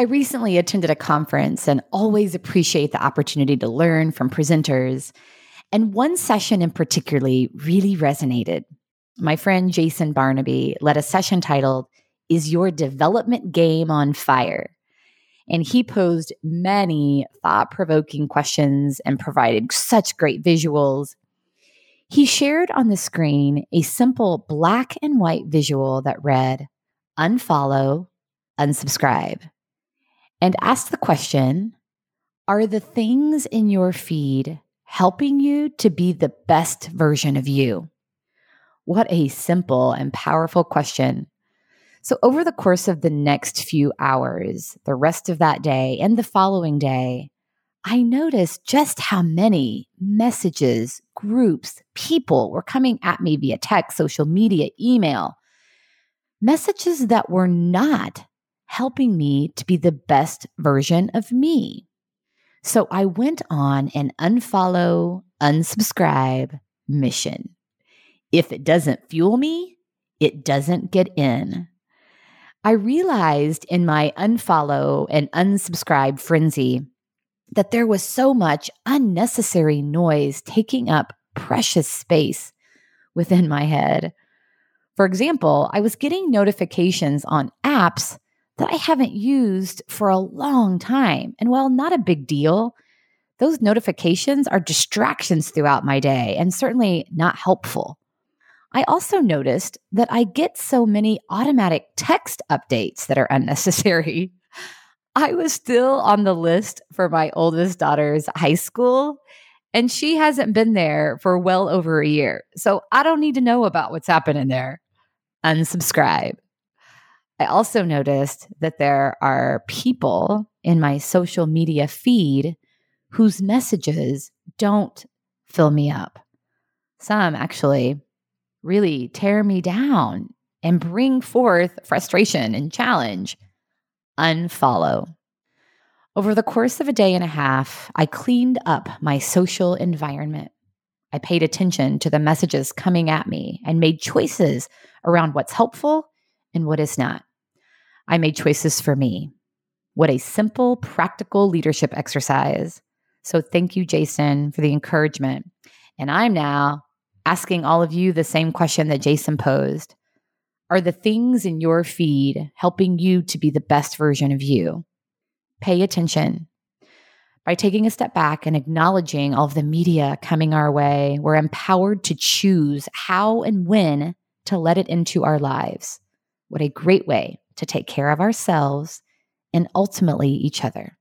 I recently attended a conference and always appreciate the opportunity to learn from presenters. And one session in particularly really resonated. My friend Jason Barnaby led a session titled, Is Your Development Game on Fire? And he posed many thought provoking questions and provided such great visuals. He shared on the screen a simple black and white visual that read, Unfollow, unsubscribe and ask the question Are the things in your feed helping you to be the best version of you? What a simple and powerful question. So, over the course of the next few hours, the rest of that day and the following day, I noticed just how many messages, groups, people were coming at me via text, social media, email, messages that were not helping me to be the best version of me. So I went on an unfollow, unsubscribe mission. If it doesn't fuel me, it doesn't get in. I realized in my unfollow and unsubscribe frenzy that there was so much unnecessary noise taking up precious space within my head. For example, I was getting notifications on apps that I haven't used for a long time. And while not a big deal, those notifications are distractions throughout my day and certainly not helpful. I also noticed that I get so many automatic text updates that are unnecessary. I was still on the list for my oldest daughter's high school, and she hasn't been there for well over a year. So I don't need to know about what's happening there. Unsubscribe. I also noticed that there are people in my social media feed whose messages don't fill me up. Some actually really tear me down and bring forth frustration and challenge. Unfollow. Over the course of a day and a half, I cleaned up my social environment. I paid attention to the messages coming at me and made choices around what's helpful and what is not. I made choices for me. What a simple, practical leadership exercise. So thank you, Jason, for the encouragement. And I'm now asking all of you the same question that Jason posed Are the things in your feed helping you to be the best version of you? Pay attention. By taking a step back and acknowledging all of the media coming our way, we're empowered to choose how and when to let it into our lives. What a great way to take care of ourselves and ultimately each other.